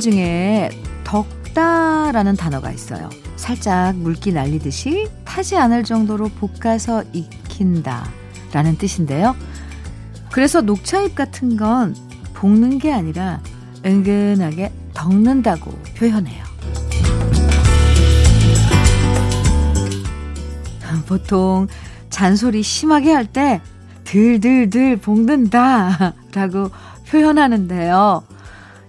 중에 덕다라는 단어가 있어요. 살짝 물기 날리듯이 타지 않을 정도로 볶아서 익힌다 라는 뜻인데요. 그래서 녹차잎 같은 건 볶는 게 아니라 은근하게 덕는다고 표현해요. 보통 잔소리 심하게 할 때 들들들 볶는다 라고 표현하는데요.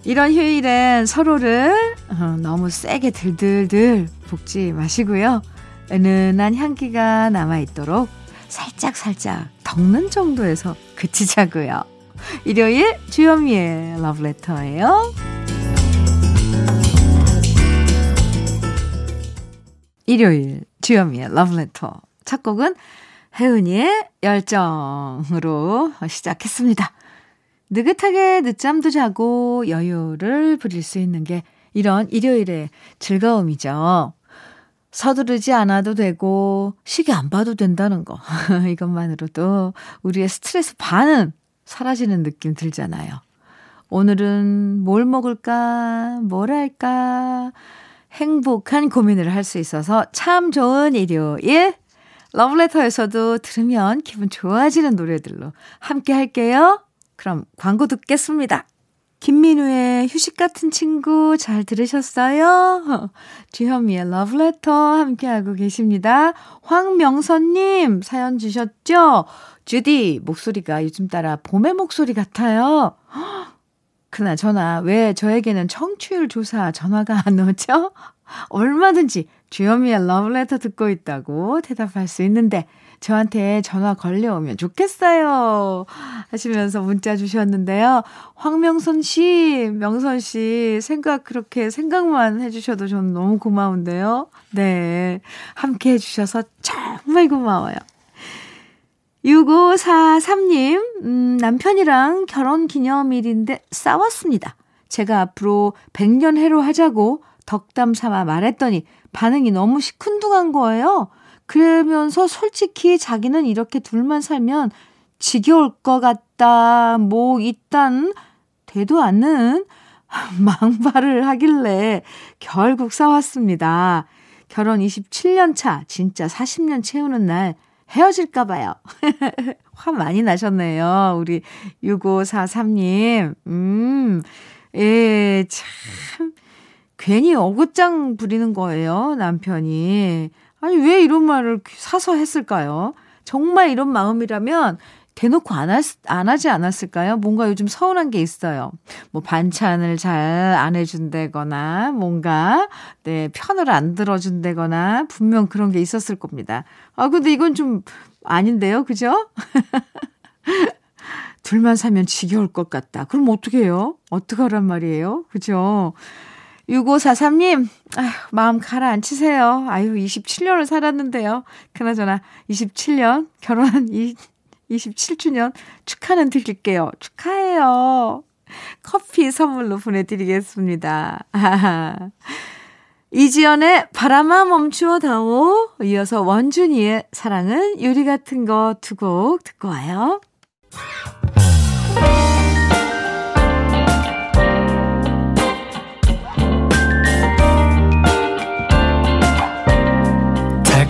이런 휴일엔 서로를 어, 너무 세게 들들들 볶지 마시고요. 은은한 향기가 남아있도록 살짝살짝 덕는 정도에서 그치자고요. 일요일 주현미의 러브레터예요. 일요일 주현미의 러브레터 첫 곡은 혜은이의 열정으로 시작했습니다. 느긋하게 늦잠도 자고 여유를 부릴 수 있는 게 이런 일요일의 즐거움이죠. 서두르지 않아도 되고 시계 안 봐도 된다는 거. 이것만으로도 우리의 스트레스 반은 사라지는 느낌 들잖아요. 오늘은 뭘 먹을까? 뭘 할까? 행복한 고민을 할 수 있어서 참 좋은 일요일. 러브레터에서도 들으면 기분 좋아지는 노래들로 함께 할게요. 그럼 광고 듣겠습니다. 김민우의 휴식 같은 친구 잘 들으셨어요? 주현미의 러브레터 함께하고 계십니다. 황명선님 사연 주셨죠? 주디, 목소리가 요즘 따라 봄의 목소리 같아요. 그나 저나 왜 저에게는 청취율 조사 전화가 안 오죠? 얼마든지 주현미의 러브레터 듣고 있다고 대답할 수 있는데 저한테 전화 걸려오면 좋겠어요. 하시면서 문자 주셨는데요. 황명선 씨, 명선 씨, 생각 그렇게 생각만 해주셔도 저는 너무 고마운데요. 네. 함께 해주셔서 정말 고마워요. 6543님, 음, 남편이랑 결혼 기념일인데 싸웠습니다. 제가 앞으로 100년 해로 하자고 덕담 삼아 말했더니 반응이 너무 시큰둥한 거예요. 그러면서 솔직히 자기는 이렇게 둘만 살면 지겨울 것 같다, 뭐, 이딴, 되도 않는 망발을 하길래 결국 싸웠습니다. 결혼 27년 차, 진짜 40년 채우는 날 헤어질까봐요. 화 많이 나셨네요. 우리 6543님. 음, 예, 참. 괜히 어긋장 부리는 거예요, 남편이. 아니, 왜 이런 말을 사서 했을까요? 정말 이런 마음이라면 대놓고 안, 하, 안 하지 않았을까요? 뭔가 요즘 서운한 게 있어요. 뭐 반찬을 잘 안 해준다거나, 뭔가, 네, 편을 안 들어준다거나, 분명 그런 게 있었을 겁니다. 아, 근데 이건 좀 아닌데요? 그죠? 둘만 사면 지겨울 것 같다. 그럼 어떻게 해요? 어떡하란 말이에요? 그죠? 6543님, 아휴, 마음 가라앉히세요. 아유, 27년을 살았는데요. 그나저나 27년, 결혼한 27주년 축하는 드릴게요. 축하해요. 커피 선물로 보내드리겠습니다. 이지연의 바람아 멈추어 다오. 이어서 원준이의 사랑은 유리 같은 거 두 곡 듣고 와요.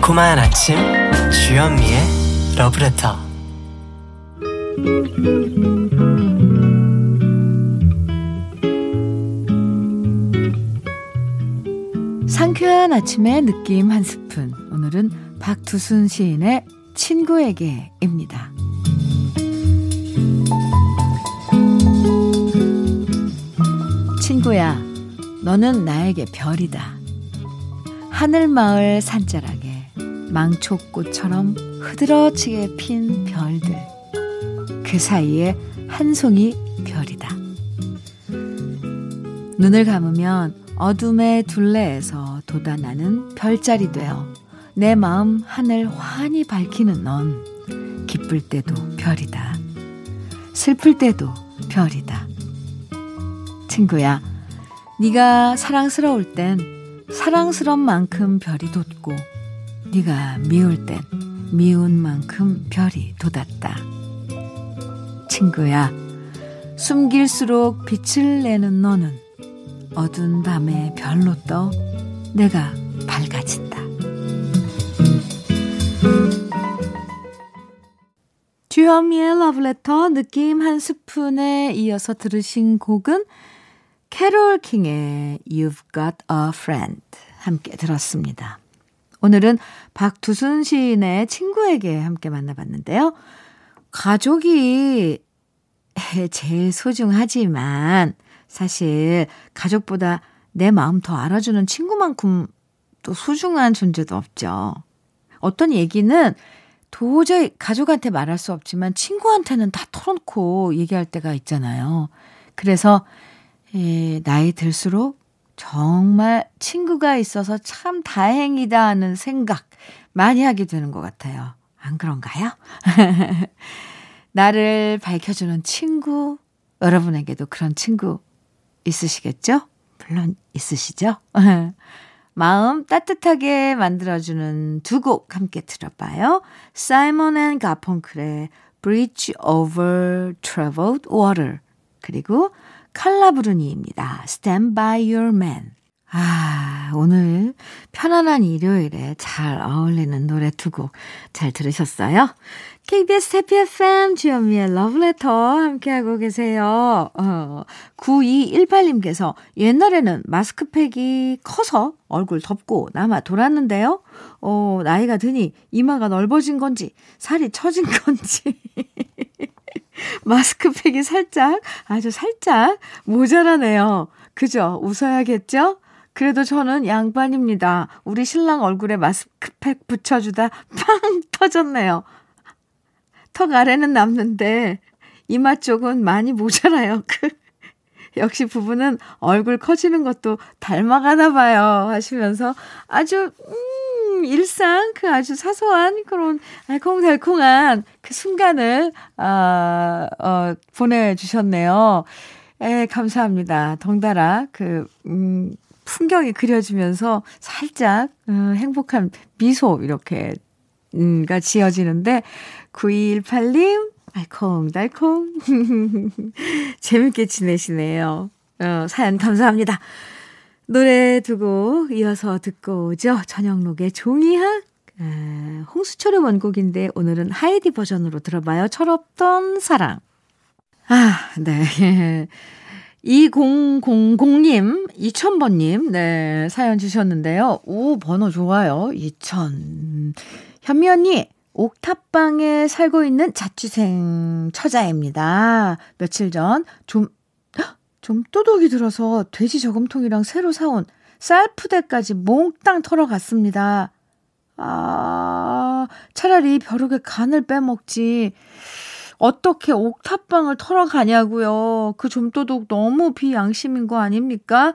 달콤한 아침 주현미의 러브레터 상쾌한 아침의 느낌 한 스푼 오늘은 박두순 시인의 친구에게입니다. 친구야 너는 나에게 별이다. 하늘마을 산자락에 망초꽃처럼 흐드러지게 핀 별들. 그 사이에 한 송이 별이다. 눈을 감으면 어둠의 둘레에서 돋아나는 별자리 되어 내 마음 하늘 환히 밝히는 넌 기쁠 때도 별이다. 슬플 때도 별이다. 친구야, 네가 사랑스러울 땐 사랑스러운 만큼 별이 돋고 네가 미울 땐 미운 만큼 별이 돋았다. 친구야, 숨길수록 빛을 내는 너는 어두운 밤에 별로 떠 내가 밝아진다. 주현미의 러브레터 느낌 한 스푼에 이어서 들으신 곡은 캐롤 킹의 You've Got a Friend 함께 들었습니다. 오늘은 박두순 시인의 친구에게 함께 만나봤는데요. 가족이 제일 소중하지만 사실 가족보다 내 마음 더 알아주는 친구만큼 또 소중한 존재도 없죠. 어떤 얘기는 도저히 가족한테 말할 수 없지만 친구한테는 다 털어놓고 얘기할 때가 있잖아요. 그래서 에, 나이 들수록 정말 친구가 있어서 참 다행이다 하는 생각 많이 하게 되는 것 같아요. 안 그런가요? 나를 밝혀주는 친구, 여러분에게도 그런 친구 있으시겠죠? 물론 있으시죠? 마음 따뜻하게 만들어주는 두 곡 함께 들어봐요. 사이먼 앤 가펑클의 Bridge Over Troubled Water 그리고 칼라브루니입니다. Stand by your man. 아, 오늘 편안한 일요일에 잘 어울리는 노래 두 곡 잘 들으셨어요? KBS 해피 FM 주현미의 러브레터 함께하고 계세요. 어, 9218님께서 옛날에는 마스크팩이 커서 얼굴 덮고 남아 돌았는데요. 어, 나이가 드니 이마가 넓어진 건지 살이 처진 건지 마스크팩이 살짝 아주 살짝 모자라네요. 그죠? 웃어야겠죠? 그래도 저는 양반입니다. 우리 신랑 얼굴에 마스크팩 붙여주다 팡 터졌네요. 턱 아래는 남는데 이마 쪽은 많이 모자라요. 그 역시 부부는 얼굴 커지는 것도 닮아가나 봐요. 하시면서 아주 음, 일상 그 아주 사소한 그런 알콩달콩한 그 순간을 아, 어, 보내주셨네요. 에, 감사합니다. 덩달아 그 음, 풍경이 그려지면서 살짝 음, 행복한 미소 이렇게 음가 지어지는데 9218님 알콩달콩 재밌게 지내시네요. 어, 사연 감사합니다. 노래 두고 이어서 듣고 오죠. 전영록의 종이학 에, 홍수철의 원곡인데 오늘은 하이디 버전으로 들어봐요. 철없던 사랑. 아, 네. 2000님, 2000번님, 네, 사연 주셨는데요. 오, 번호 좋아요. 2000. 현미 언니, 옥탑방에 살고 있는 자취생 처자입니다. 며칠 전, 좀, 좀 또독이 들어서 돼지 저금통이랑 새로 사온 쌀푸대까지 몽땅 털어갔습니다. 아, 차라리 벼룩에 간을 빼먹지. 어떻게 옥탑방을 털어가냐고요. 그 좀도둑 너무 비양심인 거 아닙니까?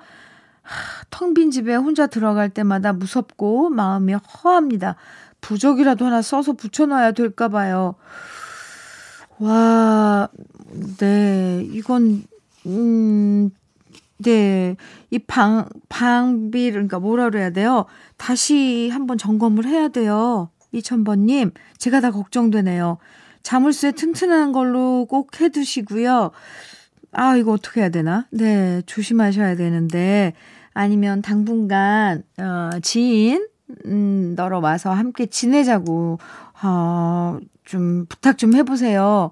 텅 빈 집에 혼자 들어갈 때마다 무섭고 마음이 허합니다. 부적이라도 하나 써서 붙여놔야 될까 봐요. 와, 네, 이건, 음, 네, 이 방, 방비를, 그러니까 뭐라 그래야 돼요? 다시 한번 점검을 해야 돼요. 2000번님, 제가 다 걱정되네요. 자물쇠 튼튼한 걸로 꼭 해두시고요. 아, 이거 어떻게 해야 되나? 네, 조심하셔야 되는데, 아니면 당분간, 어, 지인, 음, 너러 와서 함께 지내자고, 어, 좀 부탁 좀 해보세요.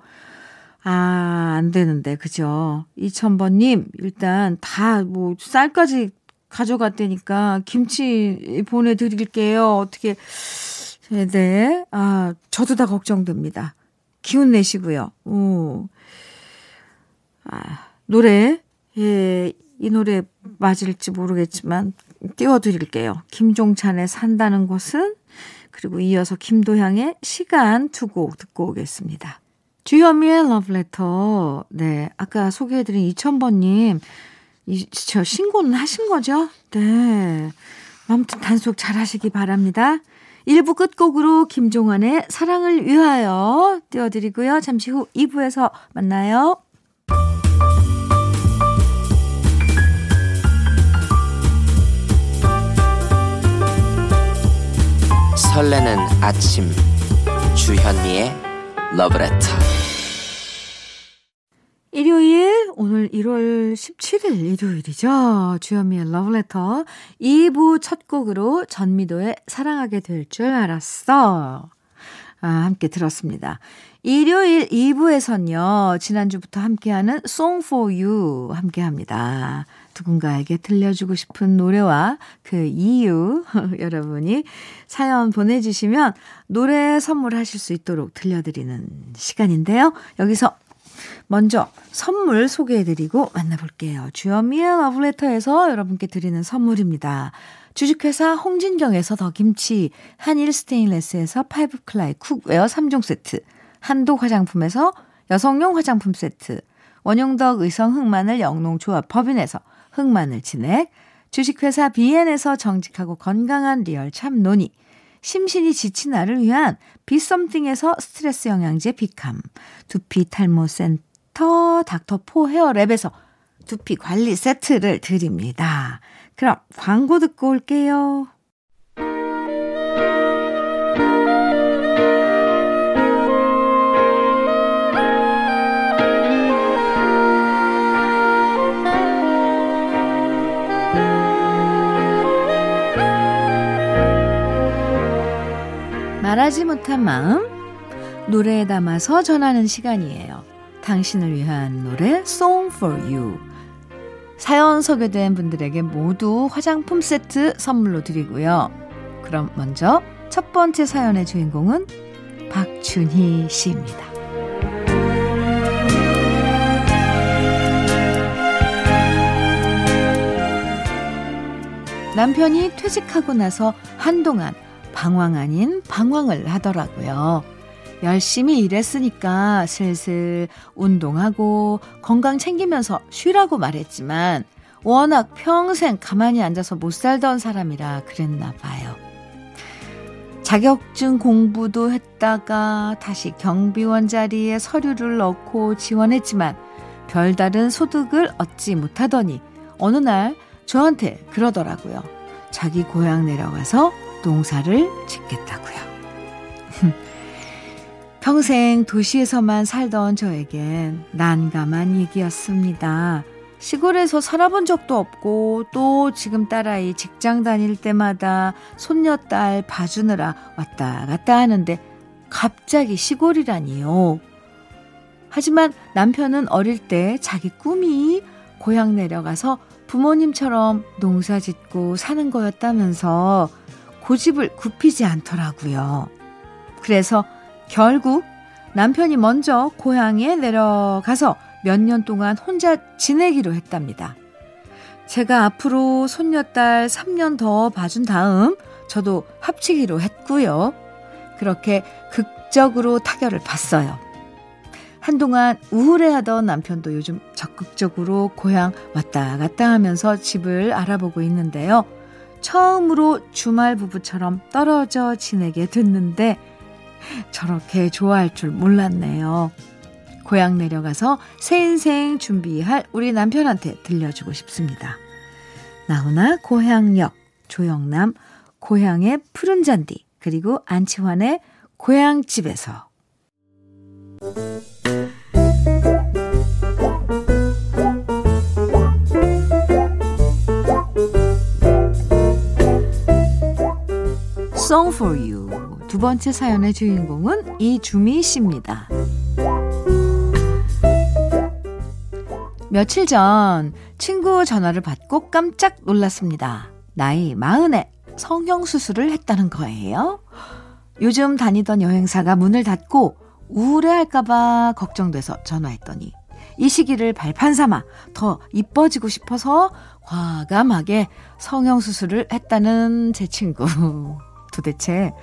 아, 안 되는데, 그죠? 2000번님, 일단 다 뭐, 쌀까지 가져갔다니까, 김치 보내드릴게요. 어떻게, 네, 아, 저도 다 걱정됩니다. 기운 내시고요. 오. 아, 노래, 예, 이 노래 맞을지 모르겠지만 띄워드릴게요. 김종찬의 산다는 것은 그리고 이어서 김도향의 시간 두곡 듣고 오겠습니다. 주현미의 러브레터. 네. 아까 소개해드린 2000번님. 이, 저 신고는 하신 거죠? 네. 아무튼 단속 잘 하시기 바랍니다. 1부 끝곡으로 김종환의 사랑을 위하여 띄워드리고요. 잠시 후 2부에서 만나요. 설레는 아침 주현미의 러브레터 일요일, 오늘 1월 17일 일요일이죠. 주현미의 러브레터 2부 첫 곡으로 전미도의 사랑하게 될 줄 알았어. 아, 함께 들었습니다. 일요일 2부에선요, 지난주부터 함께하는 Song for You 함께 합니다. 누군가에게 들려주고 싶은 노래와 그 이유, 여러분이 사연 보내주시면 노래 선물하실 수 있도록 들려드리는 시간인데요. 여기서 먼저 선물 소개해드리고 만나볼게요. 주현미의 러브레터에서 여러분께 드리는 선물입니다. 주식회사 홍진경에서 더 김치, 한일 스테인레스에서 five ply cookware 3종 세트, 한독 화장품에서 여성용 화장품 세트, 원용덕 의성 흑마늘 영농조합 법인에서 흑마늘 진액, 주식회사 비엔에서 정직하고 건강한 리얼 참논이, 심신이 지친 나를 위한 비썸띵에서 스트레스 영양제 비캄, 두피 탈모 센터 닥터포 헤어랩에서 두피 관리 세트를 드립니다. 그럼 광고 듣고 올게요. 말하지 못한 마음 노래에 담아서 전하는 시간이에요. 당신을 위한 노래 Song for You 사연 소개된 분들에게 모두 화장품 세트 선물로 드리고요. 그럼 먼저 첫 번째 사연의 주인공은 박준희 씨입니다. 남편이 퇴직하고 나서 한동안 방황 아닌 방황을 하더라고요. 열심히 일했으니까 슬슬 운동하고 건강 챙기면서 쉬라고 말했지만 워낙 평생 가만히 앉아서 못 살던 사람이라 그랬나 봐요. 자격증 공부도 했다가 다시 경비원 자리에 서류를 넣고 지원했지만 별다른 소득을 얻지 못하더니 어느 날 저한테 그러더라고요. 자기 고향 내려가서 농사를 짓겠다고요. 평생 도시에서만 살던 저에겐 난감한 얘기였습니다. 시골에서 살아본 적도 없고 또 지금 딸아이 직장 다닐 때마다 손녀딸 봐주느라 왔다 갔다 하는데 갑자기 시골이라니요. 하지만 남편은 어릴 때 자기 꿈이 고향 내려가서 부모님처럼 농사 짓고 사는 거였다면서 고집을 굽히지 않더라고요. 그래서 결국 남편이 먼저 고향에 내려가서 몇 년 동안 혼자 지내기로 했답니다. 제가 앞으로 손녀딸 3년 더 봐준 다음 저도 합치기로 했고요. 그렇게 극적으로 타결을 봤어요. 한동안 우울해하던 남편도 요즘 적극적으로 고향 왔다 갔다 하면서 집을 알아보고 있는데요. 처음으로 주말 부부처럼 떨어져 지내게 됐는데 저렇게 좋아할 줄 몰랐네요. 고향 내려가서 새 인생 준비할 우리 남편한테 들려주고 싶습니다. 나훈아 고향역, 조영남 고향의 푸른 잔디, 그리고 안치환의 고향집에서 Song for You 두 번째 사연의 주인공은 이주미 씨입니다. 며칠 전 친구 전화를 받고 깜짝 놀랐습니다. 나이 마흔에 성형수술을 했다는 거예요. 요즘 다니던 여행사가 문을 닫고 우울해할까봐 걱정돼서 전화했더니 이 시기를 발판 삼아 더 이뻐지고 싶어서 과감하게 성형수술을 했다는 제 친구. 도대체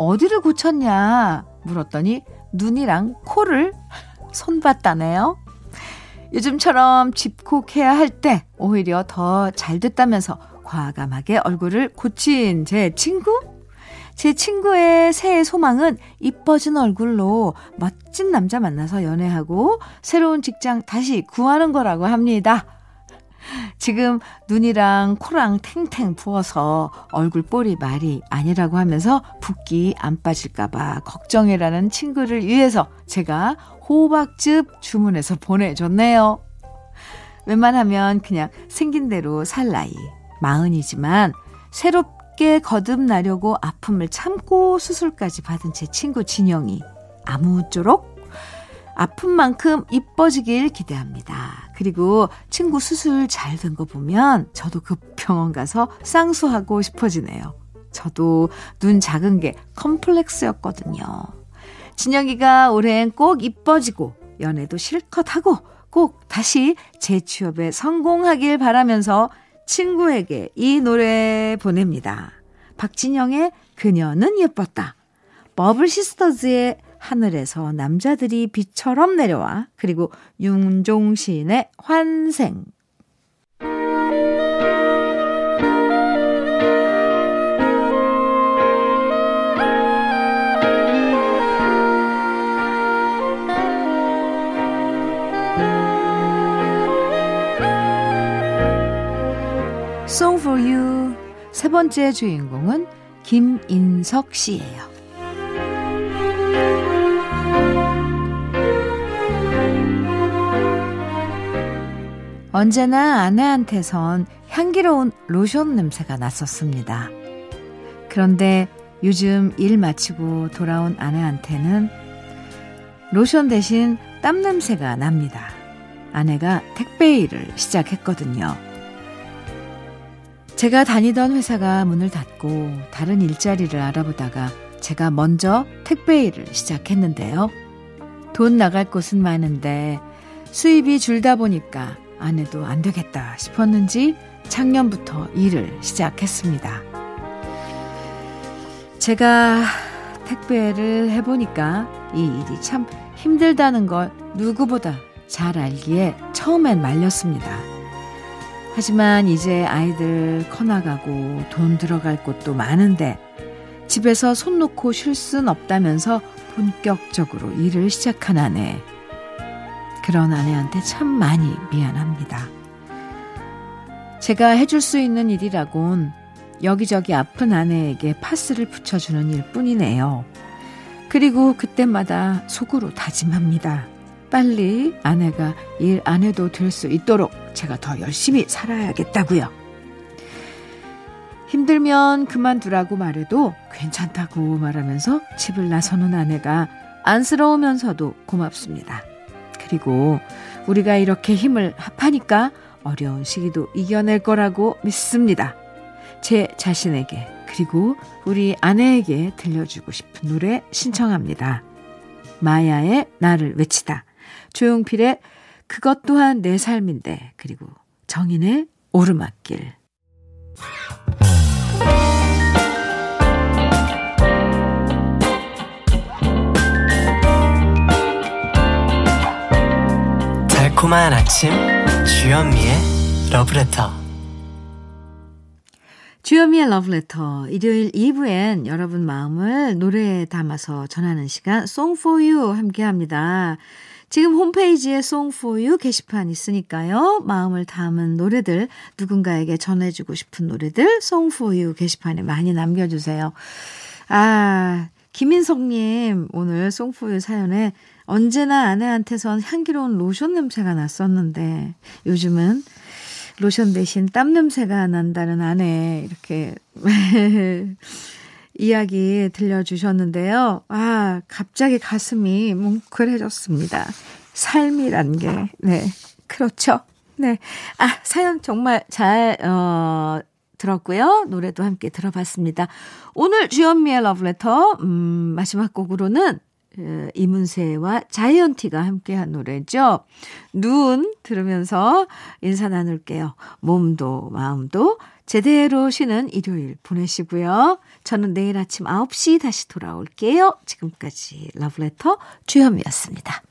어디를 고쳤냐 물었더니 눈이랑 코를 손봤다네요. 요즘처럼 집콕해야 할 때 오히려 더 잘 됐다면서 과감하게 얼굴을 고친 제 친구? 제 친구의 새해 소망은 이뻐진 얼굴로 멋진 남자 만나서 연애하고 새로운 직장 다시 구하는 거라고 합니다. 지금 눈이랑 코랑 탱탱 부어서 얼굴 볼이 말이 아니라고 하면서 붓기 안 빠질까봐 걱정이라는 친구를 위해서 제가 호박즙 주문해서 보내줬네요. 웬만하면 그냥 생긴 대로 살 나이. 마흔이지만 새롭게 거듭나려고 아픔을 참고 수술까지 받은 제 친구 진영이 아무쪼록 아픈 만큼 이뻐지길 기대합니다. 그리고 친구 수술 잘 된 거 보면 저도 그 병원 가서 쌍수하고 싶어지네요. 저도 눈 작은 게 컴플렉스였거든요. 진영이가 올해엔 꼭 이뻐지고 연애도 실컷 하고 꼭 다시 재취업에 성공하길 바라면서 친구에게 이 노래 보냅니다. 박진영의 그녀는 예뻤다. 버블 시스터즈의 하늘에서 남자들이 비처럼 내려와. 그리고 윤종신의 환생. Song for You. 세 번째 주인공은 김인석 씨예요. 언제나 아내한테선 향기로운 로션 냄새가 났었습니다. 그런데 요즘 일 마치고 돌아온 아내한테는 로션 대신 땀 냄새가 납니다. 아내가 택배 일을 시작했거든요. 제가 다니던 회사가 문을 닫고 다른 일자리를 알아보다가 제가 먼저 택배 일을 시작했는데요. 돈 나갈 곳은 많은데 수입이 줄다 보니까 아내도 안 되겠다 싶었는지 작년부터 일을 시작했습니다. 제가 택배를 해보니까 이 일이 참 힘들다는 걸 누구보다 잘 알기에 처음엔 말렸습니다. 하지만 이제 아이들 커나가고 돈 들어갈 곳도 많은데 집에서 손 놓고 쉴 순 없다면서 본격적으로 일을 시작한 아내. 그런 아내한테 참 많이 미안합니다. 제가 해줄 수 있는 일이라곤 여기저기 아픈 아내에게 파스를 붙여주는 일 뿐이네요. 그리고 그때마다 속으로 다짐합니다. 빨리 아내가 일 안 해도 될 수 있도록 제가 더 열심히 살아야겠다고요. 힘들면 그만두라고 말해도 괜찮다고 말하면서 집을 나서는 아내가 안쓰러우면서도 고맙습니다. 그리고 우리가 이렇게 힘을 합하니까 어려운 시기도 이겨낼 거라고 믿습니다. 제 자신에게 그리고 우리 아내에게 들려주고 싶은 노래 신청합니다. 마야의 나를 외치다. 조용필의 그것 또한 내 삶인데 그리고 정인의 오르막길. 달콤한 아침 주현미의 러브레터 주현미의 러브레터 일요일 2부엔 여러분 마음을 노래에 담아서 전하는 시간 Song 함께합니다. 지금 홈페이지에 Song 게시판 있으니까요. 마음을 담은 노래들 누군가에게 전해주고 싶은 노래들 Song 게시판에 많이 남겨주세요. 아 김인석님 오늘 You 사연에 언제나 아내한테선 향기로운 로션 냄새가 났었는데 요즘은 로션 대신 땀 냄새가 난다는 아내 이렇게 이야기 들려주셨는데요. 아, 갑자기 가슴이 뭉클해졌습니다. 삶이란 게, 네. 그렇죠. 네. 아, 사연 정말 잘, 어, 들었고요. 노래도 함께 들어봤습니다. 오늘 주현미의 러브레터, 음, 마지막 곡으로는 이문세와 자이언티가 함께한 노래죠. 눈 들으면서 인사 나눌게요. 몸도 마음도 제대로 쉬는 일요일 보내시고요. 저는 내일 아침 9시 다시 돌아올게요. 지금까지 러브레터 주현미였습니다.